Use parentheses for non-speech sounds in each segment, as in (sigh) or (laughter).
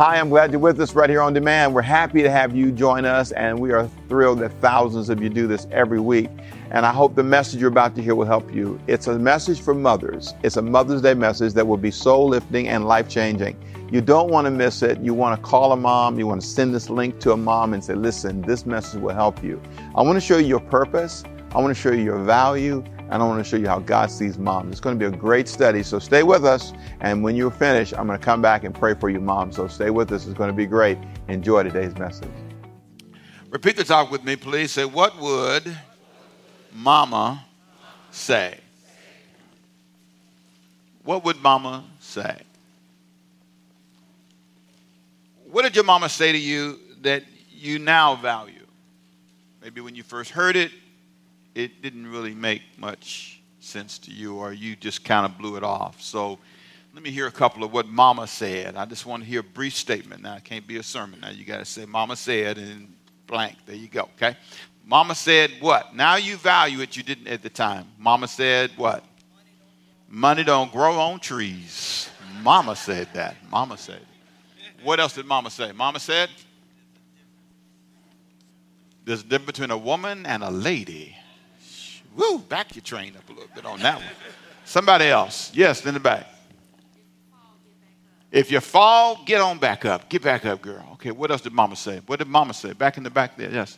Hi, I'm glad you're with us right here on demand. We're happy to have you join us, and we are thrilled that thousands of you do this every week. And I hope the message you're about to hear will help you. It's a message for mothers. It's a Mother's Day message that will be soul lifting and life changing. You don't want to miss it. You want to call a mom. You want to send this link to a mom and say, listen, this message will help you. I want to show you your purpose. I want to show you your value and I want to show you how God sees moms. It's going to be a great study, so stay with us. And when you're finished, I'm going to come back and pray for you, mom. So stay with us. It's going to be great. Enjoy today's message. Repeat the talk with me, please. Say, What would mama say? What would mama say? What did your mama say to you that you now value? Maybe when you first heard it, it didn't really make much sense to you, or you just kind of blew it off. So let me hear a couple of what Mama said. I just want to hear a brief statement. Now, it can't be a sermon. Now, you got to say, Mama said, and blank. There you go, okay? Mama said what? Now you value it you didn't at the time. Mama said what? Money don't grow on trees. Mama said that. Mama said. What else did Mama say? Mama said, there's a difference between a woman and a lady. Woo, back your train up a little bit on that one. Somebody else. Yes, in the back. If you fall, get on back up. Get back up, girl. Okay, what else did mama say? What did mama say? Back in the back there, yes.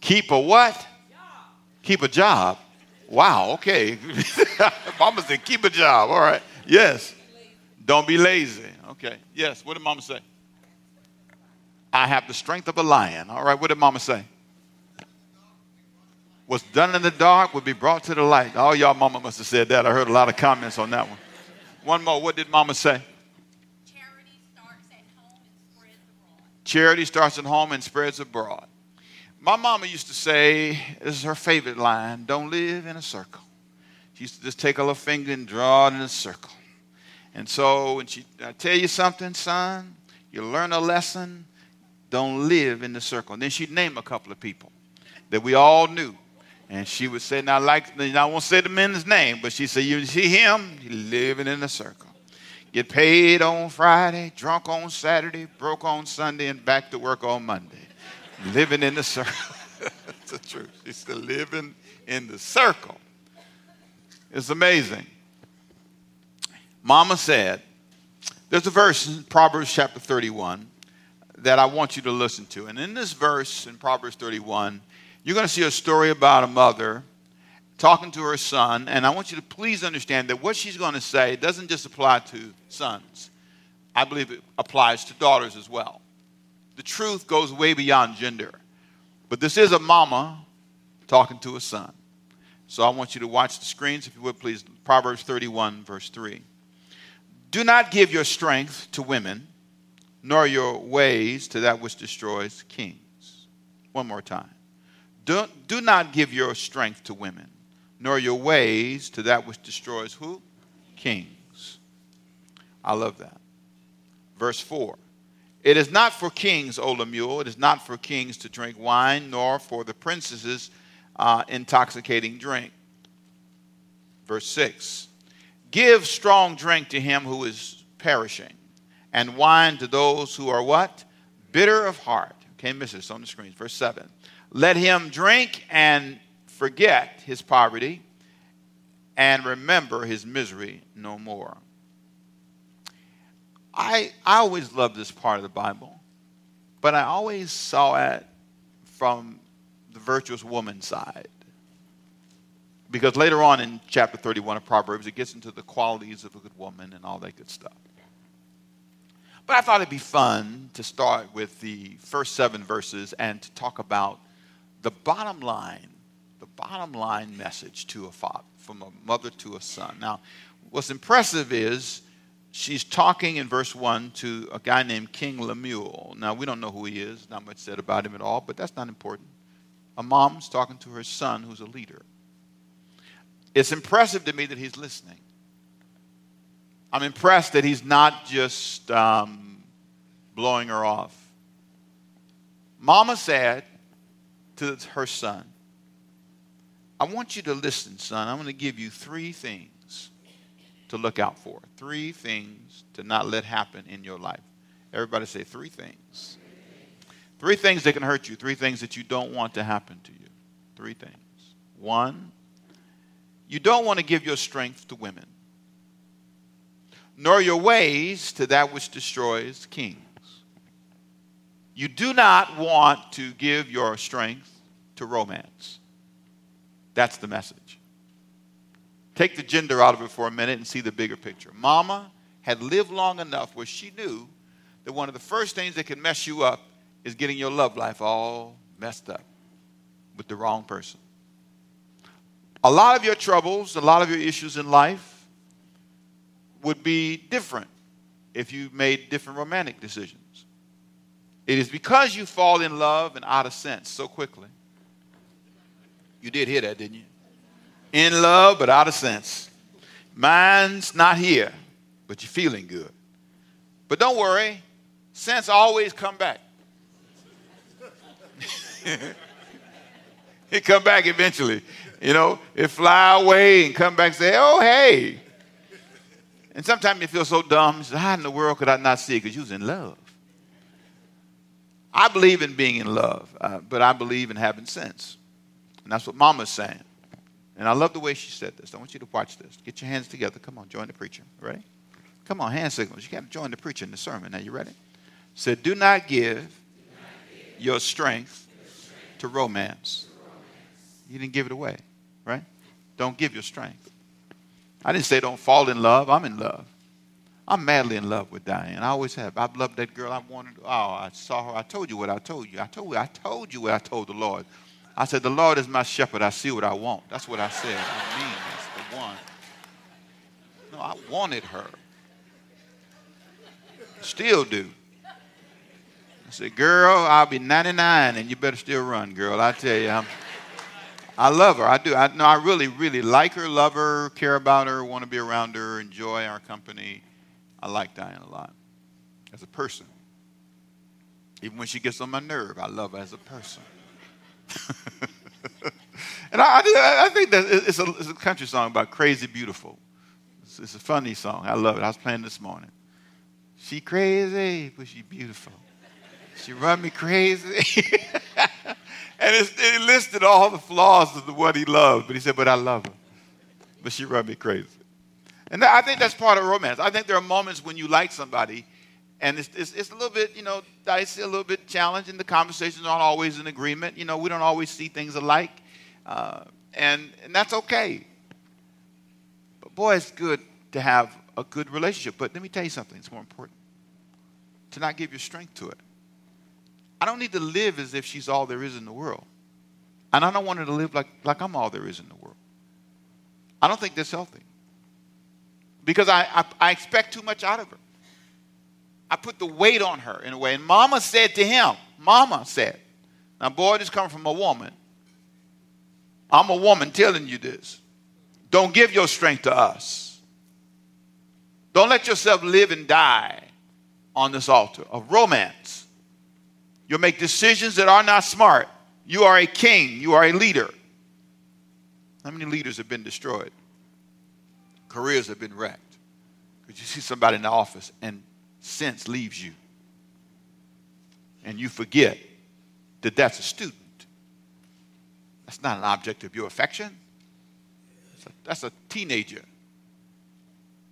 Keep a what? Job. Keep a job. Wow, okay. (laughs) mama said, keep a job. All right. Yes. Don't be lazy. Okay. Yes. What did mama say? I have the strength of a lion. All right. What did mama say? What's done in the dark will be brought to the light. All y'all mama must have said that. I heard a lot of comments on that one. One more. What did mama say? Charity starts at home and spreads abroad. Charity starts at home and spreads abroad. My mama used to say, this is her favorite line, don't live in a circle. She used to just take a little finger and draw it in a circle. And so when she, I tell you something, son, you learn a lesson, don't live in the circle. And then she'd name a couple of people that we all knew and she would say, now like, I won't say the man's name, but she said, you see him, living in a circle. Get paid on Friday, drunk on Saturday, broke on Sunday, and back to work on Monday. living in the circle. (laughs) That's the truth. She's still living in the circle. It's amazing. Mama said, there's a verse in Proverbs chapter 31 that I want you to listen to. And in this verse in Proverbs 31, you're going to see a story about a mother talking to her son, and I want you to please understand that what she's going to say doesn't just apply to sons. I believe it applies to daughters as well. The truth goes way beyond gender. But this is a mama talking to a son. So I want you to watch the screens, if you would please. Proverbs 31, verse 3. Do not give your strength to women, nor your ways to that which destroys kings. One more time. Do, do not give your strength to women, nor your ways to that which destroys who? Kings. I love that. Verse 4. It is not for kings, O Lemuel, it is not for kings to drink wine, nor for the princesses uh, intoxicating drink. Verse 6. Give strong drink to him who is perishing, and wine to those who are what? Bitter of heart. Can't miss this on the screen. Verse 7. Let him drink and forget his poverty and remember his misery no more. I, I always loved this part of the Bible, but I always saw it from the virtuous woman side. Because later on in chapter 31 of Proverbs, it gets into the qualities of a good woman and all that good stuff. But I thought it'd be fun to start with the first seven verses and to talk about the bottom line, the bottom line message to a father, from a mother to a son. Now, what's impressive is she's talking in verse 1 to a guy named King Lemuel. Now, we don't know who he is, not much said about him at all, but that's not important. A mom's talking to her son who's a leader. It's impressive to me that he's listening. I'm impressed that he's not just um, blowing her off. Mama said, to her son, I want you to listen, son. I'm going to give you three things. to look out for. Three things to not let happen in your life. Everybody say three things. Three things that can hurt you. Three things that you don't want to happen to you. Three things. One, you don't want to give your strength to women, nor your ways to that which destroys kings. You do not want to give your strength to romance. That's the message. Take the gender out of it for a minute and see the bigger picture. Mama had lived long enough where she knew that one of the first things that can mess you up is getting your love life all messed up with the wrong person. A lot of your troubles, a lot of your issues in life would be different if you made different romantic decisions. It is because you fall in love and out of sense so quickly. You did hear that, didn't you? In love, but out of sense. Mine's not here, but you're feeling good. But don't worry, sense always come back. (laughs) it come back eventually. You know, it fly away and come back and say, oh, hey. And sometimes you feel so dumb. How in the world could I not see it? Because you was in love. I believe in being in love, uh, but I believe in having sense. And that's what Mama's saying. And I love the way she said this. I want you to watch this. Get your hands together. Come on, join the preacher. Ready? Come on, hand signals. You got to join the preacher in the sermon. Now, you ready? Said, do not give, do not give your, strength your strength to romance. To romance. You didn't give it away, right? Don't give your strength. I didn't say don't fall in love. I'm in love. I'm madly in love with Diane. I always have. I've loved that girl. I wanted. Oh, I saw her. I told you what I told you. I told you. I told you what I told the Lord. I said, The Lord is my shepherd. I see what I want. That's what I said. I mean, that's the one. No, I wanted her. Still do. I said, Girl, I'll be 99 and you better still run, girl. I tell you, I'm, I love her. I do. I, no, I really, really like her, love her, care about her, want to be around her, enjoy our company. I like Diane a lot as a person. Even when she gets on my nerve, I love her as a person. (laughs) and I, I, I, think that it's a, it's a, country song about crazy beautiful. It's, it's, a funny song. I love it. I was playing this morning. She crazy, but she beautiful. She run me crazy. (laughs) and it listed all the flaws of the what he loved, but he said, but I love her. But she run me crazy. And I think that's part of romance. I think there are moments when you like somebody and it's, it's, it's, a little bit, you know, dicey, a little bit challenging. The conversations aren't always in agreement. You know, we don't always see things alike. Uh, and, and that's okay. But boy, it's good to have a good relationship. But let me tell you something, it's more important to not give your strength to it. I don't need to live as if she's all there is in the world. And I don't want her to live like, like I'm all there is in the world. I don't think that's healthy. Because I, I, I expect too much out of her. I put the weight on her in a way. And mama said to him, Mama said, now, boy, this coming from a woman. I'm a woman telling you this. Don't give your strength to us. Don't let yourself live and die on this altar of romance. You'll make decisions that are not smart. You are a king, you are a leader. How many leaders have been destroyed? Careers have been wrecked. Because you see somebody in the office and sense leaves you. And you forget that that's a student. That's not an object of your affection. That's a, that's a teenager.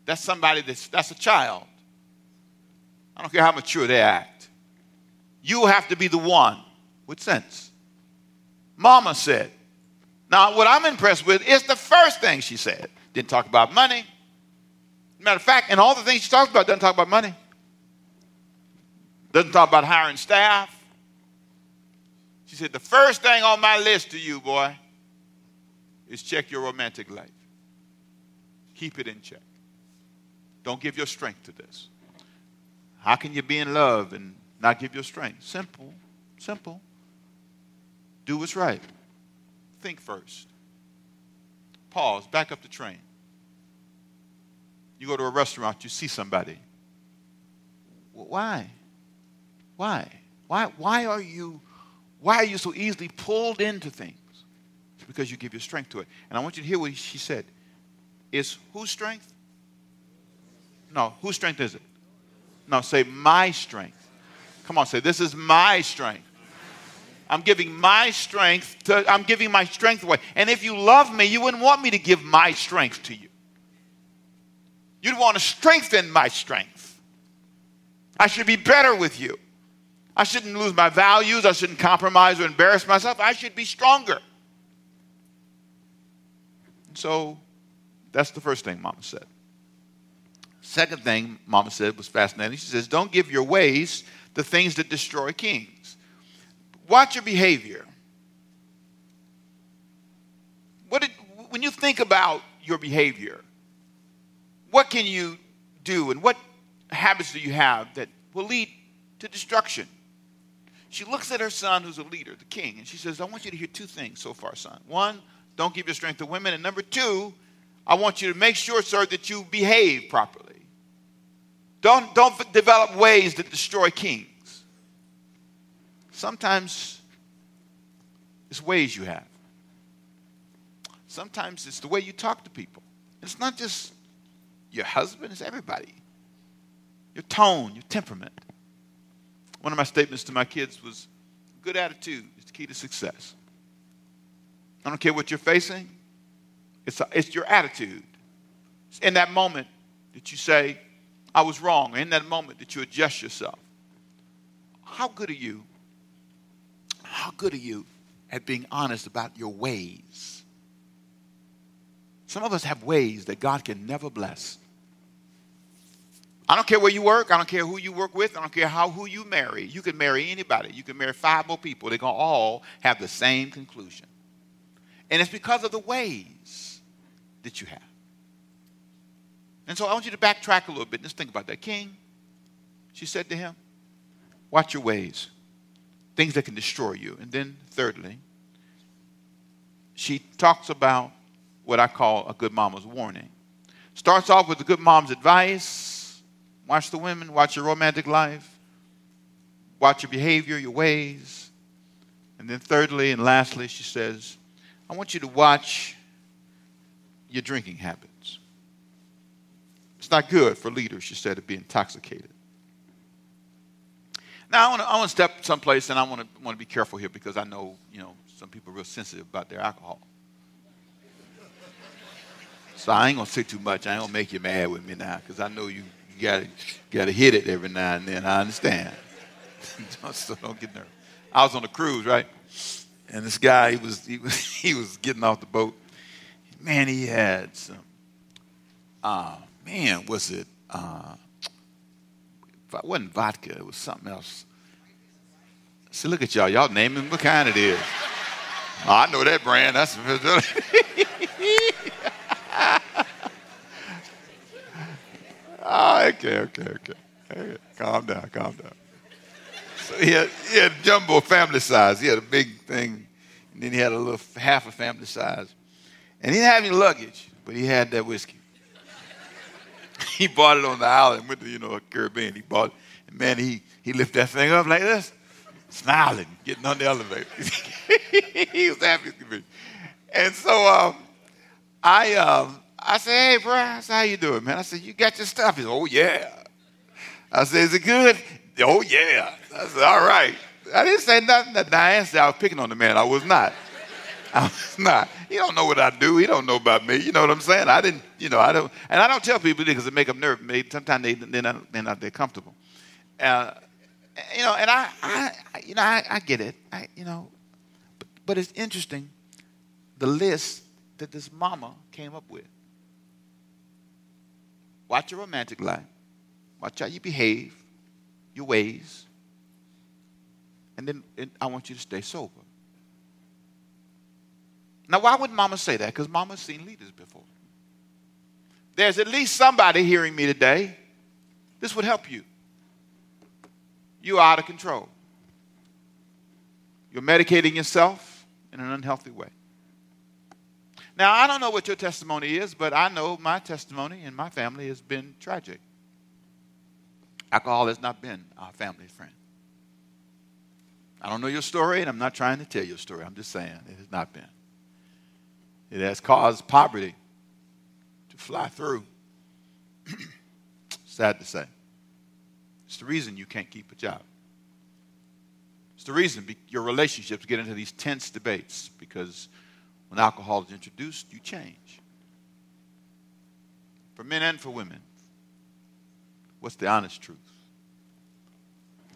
That's somebody that's, that's a child. I don't care how mature they act. You have to be the one with sense. Mama said. Now, what I'm impressed with is the first thing she said. Didn't talk about money. Matter of fact, and all the things she talks about doesn't talk about money. Doesn't talk about hiring staff. She said, The first thing on my list to you, boy, is check your romantic life. Keep it in check. Don't give your strength to this. How can you be in love and not give your strength? Simple, simple. Do what's right. Think first. Pause, back up the train. You go to a restaurant, you see somebody. Well, why? Why? Why, why, are you, why are you so easily pulled into things? It's because you give your strength to it. And I want you to hear what she said. It's whose strength? No, whose strength is it? No, say my strength. Come on, say this is my strength. I'm giving my strength to, I'm giving my strength away. And if you love me, you wouldn't want me to give my strength to you. You'd want to strengthen my strength. I should be better with you. I shouldn't lose my values. I shouldn't compromise or embarrass myself. I should be stronger. So that's the first thing Mama said. Second thing Mama said was fascinating. She says, Don't give your ways to things that destroy kings. Watch your behavior. What did, when you think about your behavior, what can you do and what habits do you have that will lead to destruction? She looks at her son, who's a leader, the king, and she says, I want you to hear two things so far, son. One, don't give your strength to women. And number two, I want you to make sure, sir, that you behave properly. Don't, don't develop ways that destroy kings. Sometimes it's ways you have. Sometimes it's the way you talk to people. It's not just your husband, it's everybody. Your tone, your temperament. One of my statements to my kids was good attitude is the key to success. I don't care what you're facing, it's, a, it's your attitude. It's in that moment that you say, I was wrong, or in that moment that you adjust yourself. How good are you? How good are you at being honest about your ways? Some of us have ways that God can never bless. I don't care where you work. I don't care who you work with. I don't care how who you marry. You can marry anybody. You can marry five more people. They're to all have the same conclusion. And it's because of the ways that you have. And so I want you to backtrack a little bit. Let's think about that. King, she said to him, watch your ways, things that can destroy you. And then, thirdly, she talks about what I call a good mama's warning. Starts off with a good mom's advice watch the women, watch your romantic life, watch your behavior, your ways. And then, thirdly and lastly, she says, I want you to watch your drinking habits. It's not good for leaders, she said, to be intoxicated. Now, I want to, I want to step someplace, and I want to, be careful here because I know, you know, some people are real sensitive about their alcohol. So I ain't going to say too much. I ain't going to make you mad with me now because I know you, you got got to hit it every now and then. I understand. (laughs) so don't get nervous. I was on a cruise, right? And this guy, he was, he was, (laughs) he was getting off the boat. Man, he had some, uh, man, was it, uh, it wasn't vodka, it was something else. See, look at y'all. Y'all naming what kind it is. Oh, I know that brand. That's (laughs) oh, okay, okay, okay, okay. Calm down, calm down. So he had, he had jumbo family size. He had a big thing, and then he had a little half a family size. And he didn't have any luggage, but he had that whiskey. He bought it on the island, went to, you know, Caribbean. He bought it. And man, he, he lifted that thing up like this, smiling, getting on the elevator. (laughs) he was happy to be. And so um, I, um, I said, hey, bro, I said, how you doing, man? I said, you got your stuff? He said, oh, yeah. I said, is it good? Oh, yeah. I said, all right. I didn't say nothing that Diane said I was picking on the man. I was not. I was (laughs) not. He don't know what I do. He don't know about me. You know what I'm saying? I didn't, you know, I don't, and I don't tell people because it make them nervous. Sometimes they, they're not, they're not, they're comfortable. Uh, you know, and I, I you know, I, I, get it. I, you know, but, but it's interesting, the list that this mama came up with. Watch your romantic life. Watch how you behave your ways, and then and I want you to stay sober. Now, why would mama say that? Because mama's seen leaders before. There's at least somebody hearing me today. This would help you. You are out of control. You're medicating yourself in an unhealthy way. Now, I don't know what your testimony is, but I know my testimony and my family has been tragic. Alcohol has not been our family friend. I don't know your story, and I'm not trying to tell your story. I'm just saying it has not been. It has caused poverty to fly through. (clears throat) Sad to say. It's the reason you can't keep a job. It's the reason your relationships get into these tense debates because when alcohol is introduced, you change. For men and for women. What's the honest truth?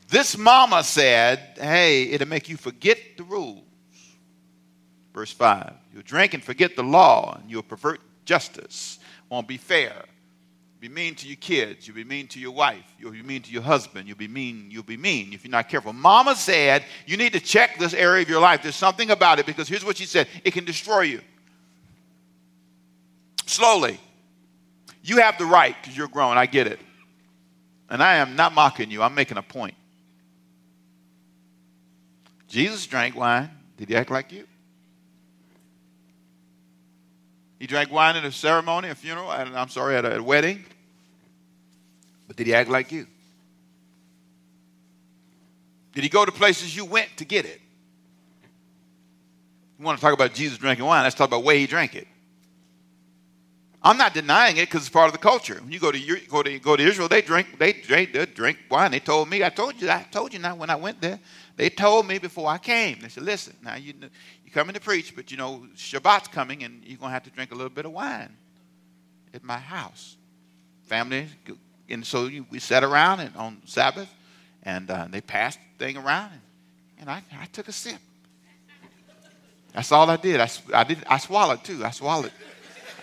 This mama said, hey, it'll make you forget the rules. Verse 5 You'll drink and forget the law, and you'll pervert justice, won't be fair. Be mean to your kids. You'll be mean to your wife. You'll be mean to your husband. You'll be mean. You'll be mean if you're not careful. Mama said you need to check this area of your life. There's something about it because here's what she said it can destroy you. Slowly. You have the right because you're grown. I get it. And I am not mocking you, I'm making a point. Jesus drank wine. Did he act like you? He drank wine at a ceremony, a funeral, and I'm sorry, at a, at a wedding. But did he act like you? Did he go to places you went to get it? You want to talk about Jesus drinking wine? Let's talk about where he drank it. I'm not denying it because it's part of the culture. When you go to go to go to Israel, they drink they they drink wine. They told me, I told you, I told you now when I went there. They told me before I came. They said, listen, now you you coming to preach, but you know Shabbat's coming, and you're gonna have to drink a little bit of wine at my house. Family, and so we sat around and on Sabbath, and uh, they passed the thing around, and, and I, I took a sip. That's all I did. I, I did. I swallowed too. I swallowed.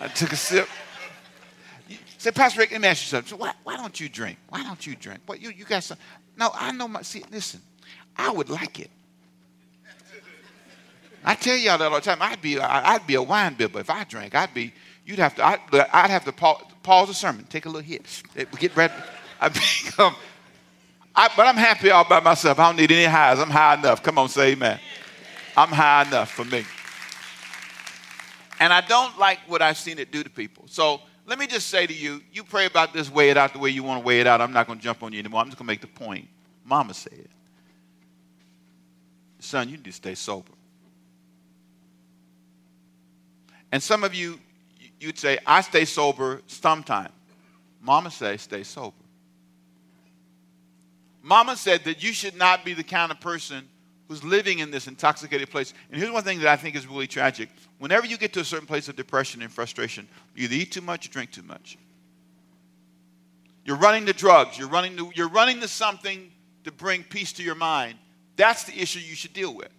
I took a sip. Say, Pastor Rick, let me ask you something. So why, why don't you drink? Why don't you drink? What you you got some? No, I know my. See, listen, I would like it. I tell y'all that all the time. I'd be I'd be a wine bibber if I drank. I'd be. You'd have to. I'd, I'd have to pause, pause the sermon, take a little hit, get ready. (laughs) I become. I, but I'm happy all by myself. I don't need any highs. I'm high enough. Come on, say amen. I'm high enough for me. And I don't like what I've seen it do to people. So let me just say to you, you pray about this, weigh it out the way you want to weigh it out. I'm not going to jump on you anymore. I'm just going to make the point. Mama said, son, you need to stay sober. And some of you, you'd say, I stay sober sometime. Mama says, stay sober. Mama said that you should not be the kind of person who's living in this intoxicated place. And here's one thing that I think is really tragic. Whenever you get to a certain place of depression and frustration, you either eat too much or drink too much. You're running to drugs, you're running to, you're running to something to bring peace to your mind. That's the issue you should deal with.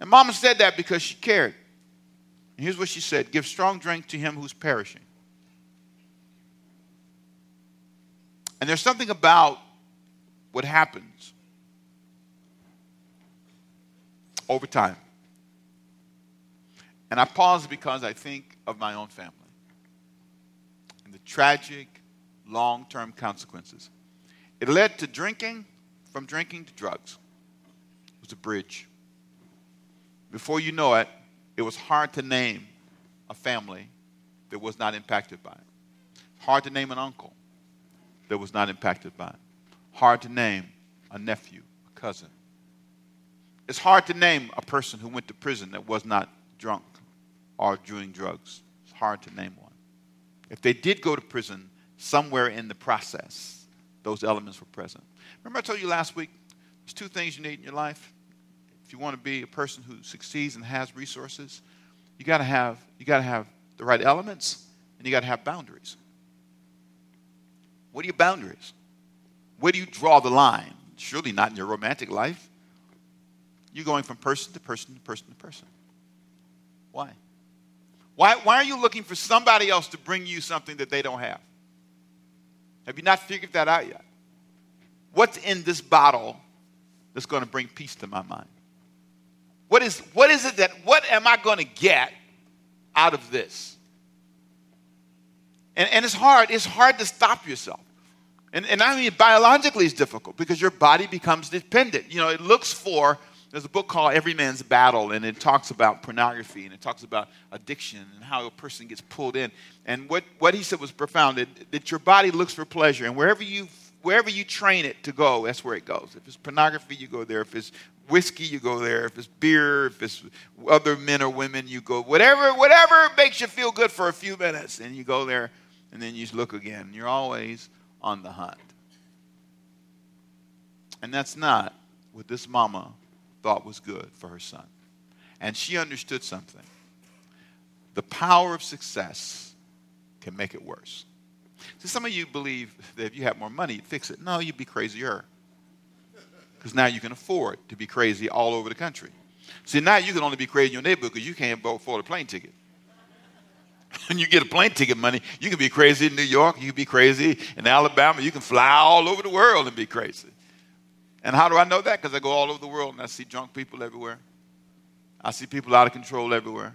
And Mama said that because she cared. And here's what she said Give strong drink to him who's perishing. And there's something about what happens over time. And I pause because I think of my own family and the tragic long term consequences. It led to drinking, from drinking to drugs. It was a bridge. Before you know it, it was hard to name a family that was not impacted by it. Hard to name an uncle that was not impacted by it. Hard to name a nephew, a cousin, it's hard to name a person who went to prison that was not drunk or doing drugs. It's hard to name one. If they did go to prison, somewhere in the process, those elements were present. Remember, I told you last week there's two things you need in your life. If you want to be a person who succeeds and has resources, you got to have you got to have the right elements and you got to have boundaries. What are your boundaries? Where do you draw the line? Surely not in your romantic life. You're going from person to person to person to person. Why? Why, why are you looking for somebody else to bring you something that they don't have? Have you not figured that out yet? What's in this bottle that's going to bring peace to my mind? What is, what is it that, what am I going to get out of this? And, and it's hard, it's hard to stop yourself. And, and I mean, biologically, it's difficult because your body becomes dependent. You know, it looks for there's a book called Every Man's Battle, and it talks about pornography and it talks about addiction and how a person gets pulled in. And what, what he said was profound that, that your body looks for pleasure, and wherever you wherever you train it to go, that's where it goes. If it's pornography, you go there. If it's whiskey, you go there. If it's beer, if it's other men or women, you go. Whatever, whatever makes you feel good for a few minutes, and you go there. and then you look again. You're always on the hunt. And that's not what this mama thought was good for her son. And she understood something. The power of success can make it worse. See, some of you believe that if you have more money, you'd fix it. No, you'd be crazier. Because now you can afford to be crazy all over the country. See, now you can only be crazy in your neighborhood because you can't afford a plane ticket. (laughs) when you get a plane ticket money, you can be crazy in New York, you can be crazy in Alabama, you can fly all over the world and be crazy. And how do I know that? Because I go all over the world and I see drunk people everywhere. I see people out of control everywhere.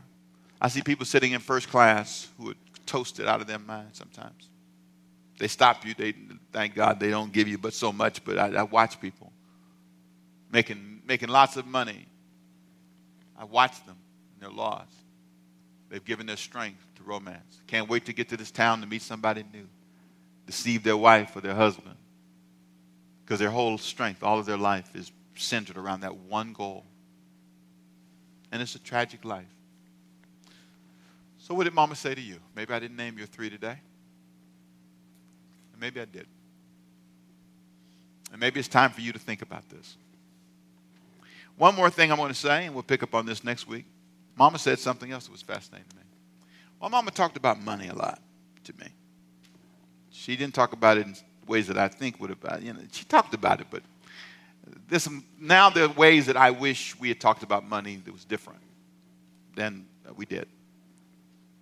I see people sitting in first class who are toasted out of their mind sometimes. They stop you. They thank God they don't give you but so much. But I, I watch people making making lots of money. I watch them and they're lost. They've given their strength to romance. Can't wait to get to this town to meet somebody new. Deceive their wife or their husband. Because their whole strength, all of their life is centered around that one goal. And it's a tragic life. So, what did Mama say to you? Maybe I didn't name your three today. And maybe I did. And maybe it's time for you to think about this. One more thing I want to say, and we'll pick up on this next week. Mama said something else that was fascinating to me. Well, Mama talked about money a lot to me. She didn't talk about it ways that I think would have, uh, you know, she talked about it, but there's some, now there are ways that I wish we had talked about money that was different than we did.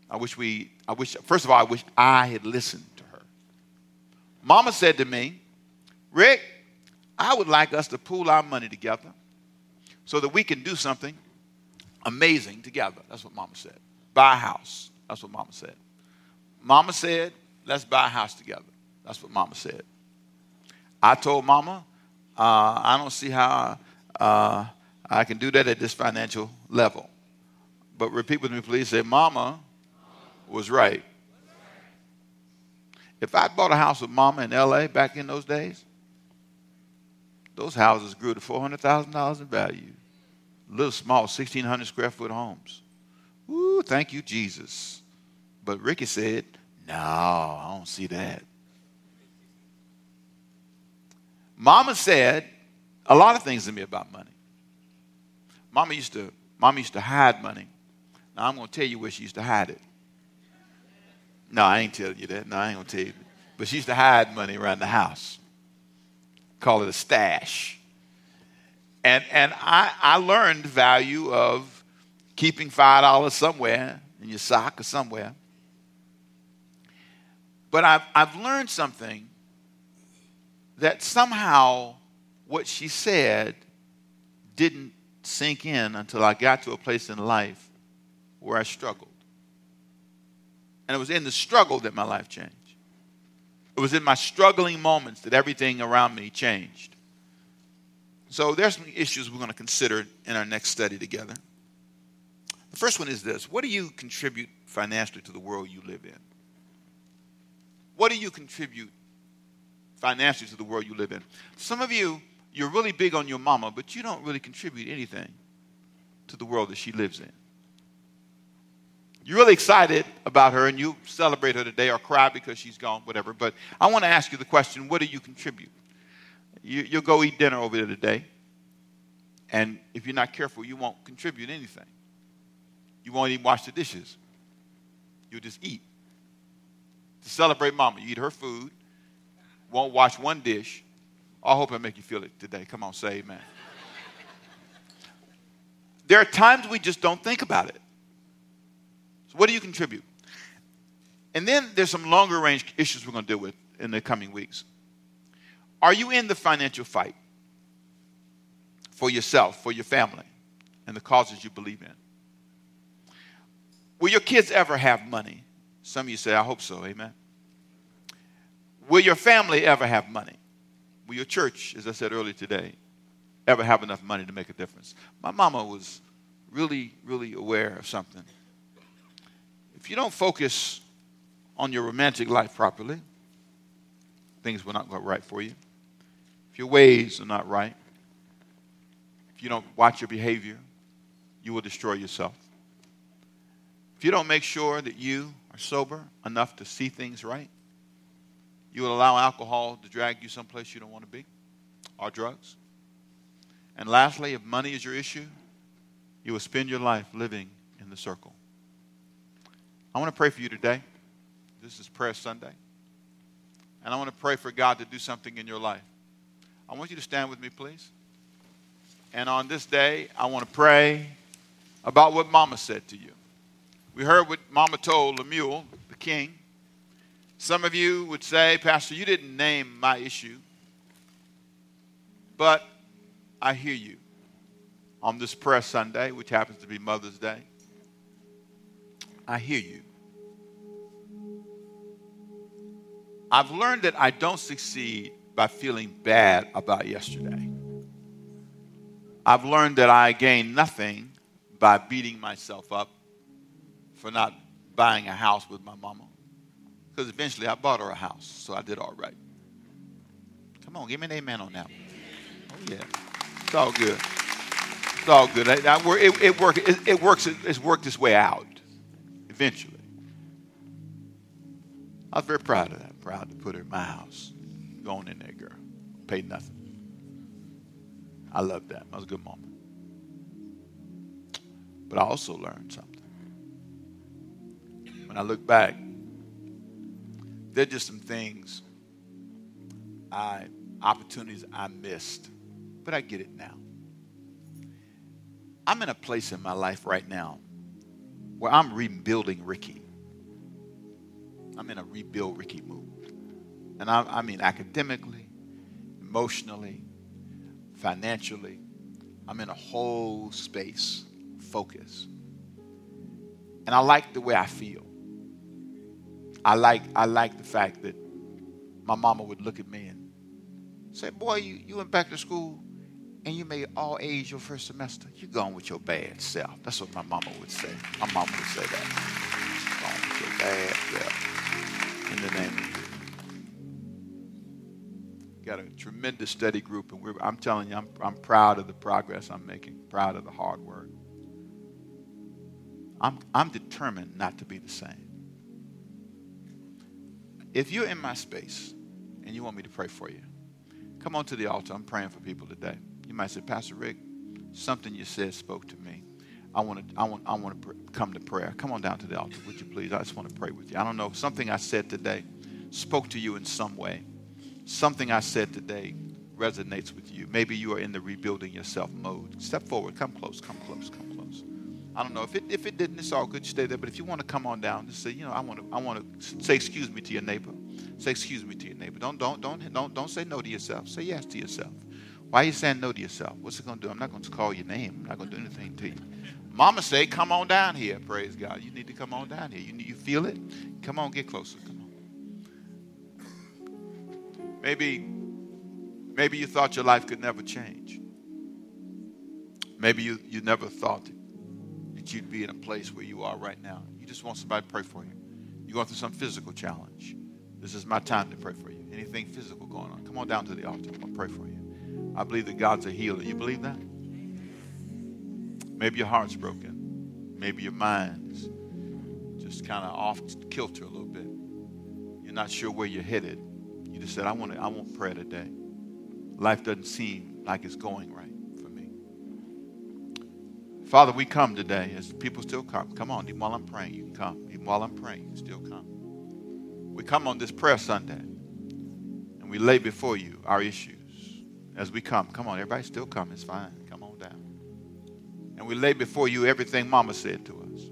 I wish we, I wish, first of all, I wish I had listened to her. Mama said to me, Rick, I would like us to pool our money together so that we can do something amazing together. That's what Mama said. Buy a house. That's what Mama said. Mama said, let's buy a house together. That's what Mama said. I told Mama, uh, I don't see how uh, I can do that at this financial level. But repeat with me, please. Say, Mama was right. If I bought a house with Mama in LA back in those days, those houses grew to $400,000 in value. Little small 1,600 square foot homes. Ooh, thank you, Jesus. But Ricky said, No, I don't see that. Mama said a lot of things to me about money. Mama used to, Mama used to hide money. Now I'm going to tell you where she used to hide it. No, I ain't telling you that. No, I ain't going to tell you. But she used to hide money around the house. Call it a stash. And, and I, I learned the value of keeping $5 somewhere in your sock or somewhere. But I've, I've learned something that somehow what she said didn't sink in until I got to a place in life where I struggled. And it was in the struggle that my life changed. It was in my struggling moments that everything around me changed. So there's some issues we're going to consider in our next study together. The first one is this What do you contribute financially to the world you live in? What do you contribute financially to the world you live in? Some of you, you're really big on your mama, but you don't really contribute anything to the world that she lives in. You're really excited about her and you celebrate her today or cry because she's gone, whatever. But I want to ask you the question what do you contribute? You, you'll go eat dinner over there today, and if you're not careful, you won't contribute anything. You won't even wash the dishes. You'll just eat. To celebrate mama, you eat her food, won't wash one dish. I hope I make you feel it today. Come on, say amen. there are times we just don't think about it. So, what do you contribute? And then there's some longer range issues we're going to deal with in the coming weeks. Are you in the financial fight for yourself, for your family, and the causes you believe in? Will your kids ever have money? Some of you say, I hope so. Amen. Will your family ever have money? Will your church, as I said earlier today, ever have enough money to make a difference? My mama was really, really aware of something. If you don't focus on your romantic life properly, things will not go right for you. If your ways are not right, if you don't watch your behavior, you will destroy yourself. If you don't make sure that you are sober enough to see things right. You will allow alcohol to drag you someplace you don't want to be, or drugs. And lastly, if money is your issue, you will spend your life living in the circle. I want to pray for you today. This is Prayer Sunday. And I want to pray for God to do something in your life. I want you to stand with me, please. And on this day, I want to pray about what Mama said to you. We heard what Mama told Lemuel, the king. Some of you would say, Pastor, you didn't name my issue. But I hear you on this prayer Sunday, which happens to be Mother's Day. I hear you. I've learned that I don't succeed by feeling bad about yesterday. I've learned that I gain nothing by beating myself up for not buying a house with my mama. Because eventually I bought her a house, so I did all right. Come on, give me an amen on that. Oh, yeah. It's all good. It's all good. It, it, it, work, it, it works, it's worked its way out eventually. I was very proud of that. Proud to put her in my house. Going in there, girl. Paid nothing. I loved that. That was a good moment. But I also learned something. When I look back, there are just some things I opportunities I missed. But I get it now. I'm in a place in my life right now where I'm rebuilding Ricky. I'm in a rebuild Ricky mood. And I, I mean academically, emotionally, financially. I'm in a whole space, focus. And I like the way I feel. I like, I like the fact that my mama would look at me and say, Boy, you, you went back to school and you made all A's your first semester. You gone with your bad self. That's what my mama would say. My mama would say that. Gone with your bad self. In the name of got a tremendous study group, and I'm telling you, I'm, I'm proud of the progress I'm making, proud of the hard work. I'm, I'm determined not to be the same. If you're in my space and you want me to pray for you, come on to the altar. I'm praying for people today. You might say, Pastor Rick, something you said spoke to me. I want to, I want, I want to come to prayer. Come on down to the altar, would you please? I just want to pray with you. I don't know, something I said today spoke to you in some way something I said today resonates with you. Maybe you are in the rebuilding yourself mode. Step forward. Come close. Come close. Come. I don't know if it if it didn't. It's all good. You stay there. But if you want to come on down, just say, you know, I want to I want to say excuse me to your neighbor. Say excuse me to your neighbor. Don't don't don't don't don't say no to yourself. Say yes to yourself. Why are you saying no to yourself? What's it going to do? I'm not going to call your name. I'm not going to do anything to you. Mama say, come on down here. Praise God. You need to come on down here. You, you feel it? Come on, get closer. Come on. Maybe, maybe you thought your life could never change. Maybe you, you never thought that you'd be in a place where you are right now. You just want somebody to pray for you. You're going through some physical challenge. This is my time to pray for you. Anything physical going on, come on down to the altar. I'll pray for you. I believe that God's a healer. You believe that? Maybe your heart's broken. Maybe your mind's just kind of off kilter a little bit. You're not sure where you're headed. You just said, I want, to, I want prayer today. Life doesn't seem like it's going right. Father, we come today as people still come. Come on, even while I'm praying, you can come. Even while I'm praying, you still come. We come on this prayer Sunday and we lay before you our issues as we come. Come on, everybody still come. It's fine. Come on down. And we lay before you everything Mama said to us.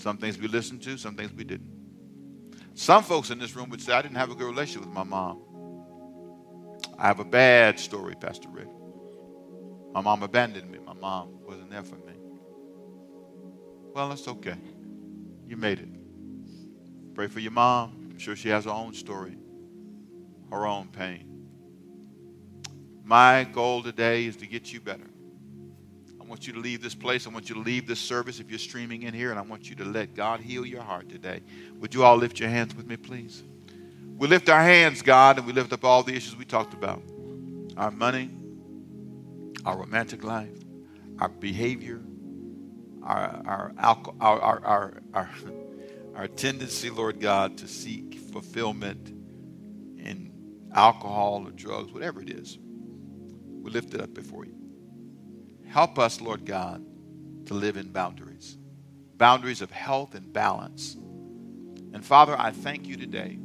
Some things we listened to, some things we didn't. Some folks in this room would say, I didn't have a good relationship with my mom. I have a bad story, Pastor Rick. My mom abandoned me. My mom wasn't there for me. Well, that's okay. You made it. Pray for your mom. I'm sure she has her own story, her own pain. My goal today is to get you better. I want you to leave this place. I want you to leave this service if you're streaming in here, and I want you to let God heal your heart today. Would you all lift your hands with me, please? We lift our hands, God, and we lift up all the issues we talked about our money, our romantic life, our behavior, our, our, our, our, our, our tendency, Lord God, to seek fulfillment in alcohol or drugs, whatever it is. We lift it up before you. Help us, Lord God, to live in boundaries boundaries of health and balance. And Father, I thank you today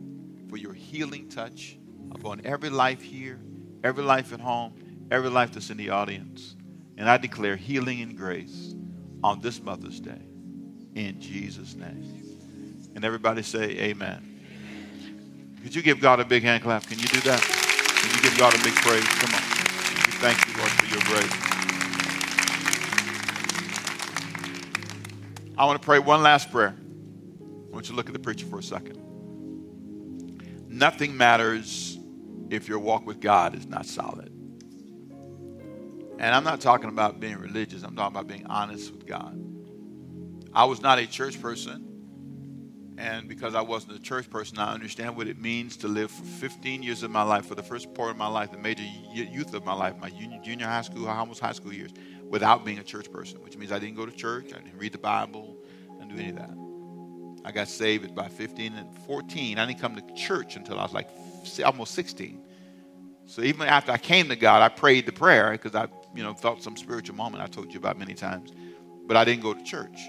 for your healing touch upon every life here, every life at home, every life that's in the audience. And I declare healing and grace on this Mother's Day in Jesus' name. And everybody say, Amen. Could you give God a big hand clap? Can you do that? Can you give God a big praise? Come on. We thank you, Lord, for your grace. I want to pray one last prayer. I want you to look at the preacher for a second. Nothing matters if your walk with God is not solid. And I'm not talking about being religious, I'm talking about being honest with God. I was not a church person. And because I wasn't a church person, I understand what it means to live for 15 years of my life, for the first part of my life, the major youth of my life, my junior high school, almost high school years, without being a church person, which means I didn't go to church, I didn't read the Bible, I didn't do any of that. I got saved at by 15 and 14. I didn't come to church until I was like almost 16. So even after I came to God, I prayed the prayer because I, you know, felt some spiritual moment I told you about many times. But I didn't go to church.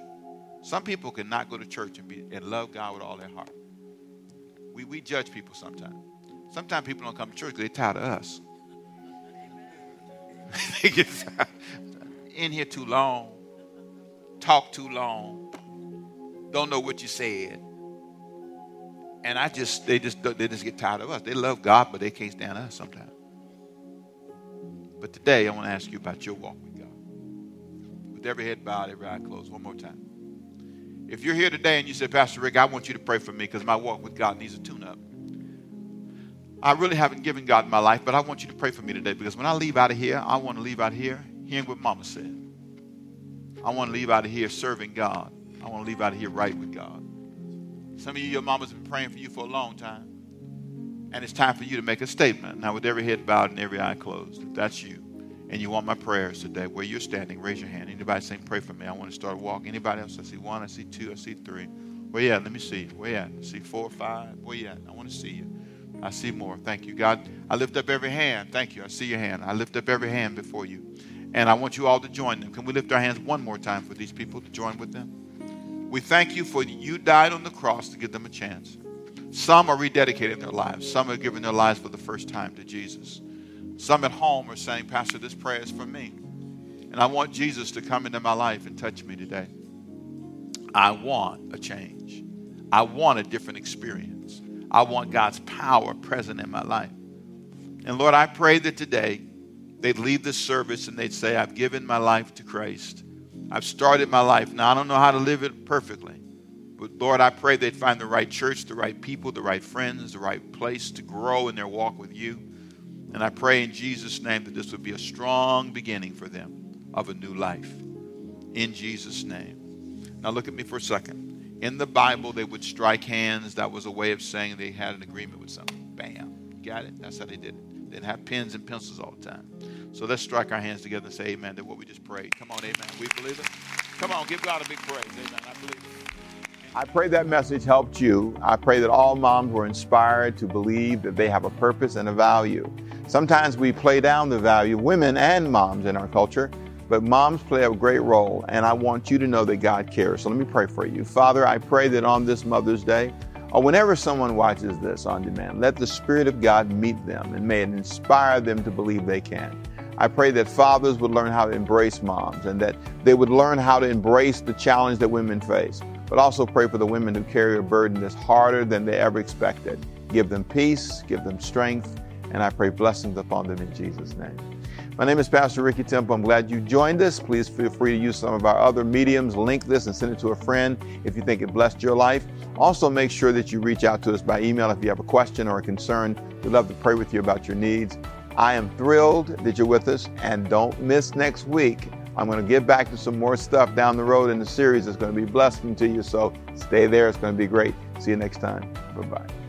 Some people cannot go to church and, be, and love God with all their heart. We, we judge people sometimes. Sometimes people don't come to church because they're tired of us. (laughs) they get in here too long, talk too long, don't know what you said. And I just, they just, they just get tired of us. They love God, but they can't stand us sometimes. But today, I want to ask you about your walk with God. With every head bowed, every eye closed, one more time. If you're here today and you say, Pastor Rick, I want you to pray for me because my walk with God needs a tune up. I really haven't given God my life, but I want you to pray for me today because when I leave out of here, I want to leave out of here hearing what Mama said. I want to leave out of here serving God. I want to leave out of here right with God. Some of you, your mama's been praying for you for a long time. And it's time for you to make a statement. Now, with every head bowed and every eye closed, if that's you, and you want my prayers today, where you're standing, raise your hand. Anybody saying, pray for me? I want to start walking. Anybody else? I see one, I see two, I see three. Where you at? Let me see. Where you at? I see four, five. Where you at? I want to see you. I see more. Thank you. God, I lift up every hand. Thank you. I see your hand. I lift up every hand before you. And I want you all to join them. Can we lift our hands one more time for these people to join with them? We thank you for you died on the cross to give them a chance. Some are rededicating their lives. Some are giving their lives for the first time to Jesus. Some at home are saying, Pastor, this prayer is for me. And I want Jesus to come into my life and touch me today. I want a change. I want a different experience. I want God's power present in my life. And Lord, I pray that today they'd leave this service and they'd say, I've given my life to Christ. I've started my life. Now, I don't know how to live it perfectly. But Lord, I pray they'd find the right church, the right people, the right friends, the right place to grow in their walk with you. And I pray in Jesus' name that this would be a strong beginning for them of a new life. In Jesus' name. Now, look at me for a second. In the Bible, they would strike hands. That was a way of saying they had an agreement with someone. Bam. Got it? That's how they did it. They didn't have pens and pencils all the time. So let's strike our hands together and say amen to what we just prayed. Come on, amen. We believe it. Come on, give God a big praise. Amen. I believe it. I pray that message helped you. I pray that all moms were inspired to believe that they have a purpose and a value. Sometimes we play down the value, of women and moms in our culture, but moms play a great role, and I want you to know that God cares. So let me pray for you. Father, I pray that on this Mother's Day, or whenever someone watches this on demand, let the Spirit of God meet them and may it inspire them to believe they can. I pray that fathers would learn how to embrace moms and that they would learn how to embrace the challenge that women face. But also pray for the women who carry a burden that's harder than they ever expected. Give them peace, give them strength, and I pray blessings upon them in Jesus' name. My name is Pastor Ricky Temple. I'm glad you joined us. Please feel free to use some of our other mediums. Link this and send it to a friend if you think it blessed your life. Also, make sure that you reach out to us by email if you have a question or a concern. We'd love to pray with you about your needs. I am thrilled that you're with us, and don't miss next week. I'm going to get back to some more stuff down the road in the series that's going to be blessing to you. So stay there. It's going to be great. See you next time. Bye bye.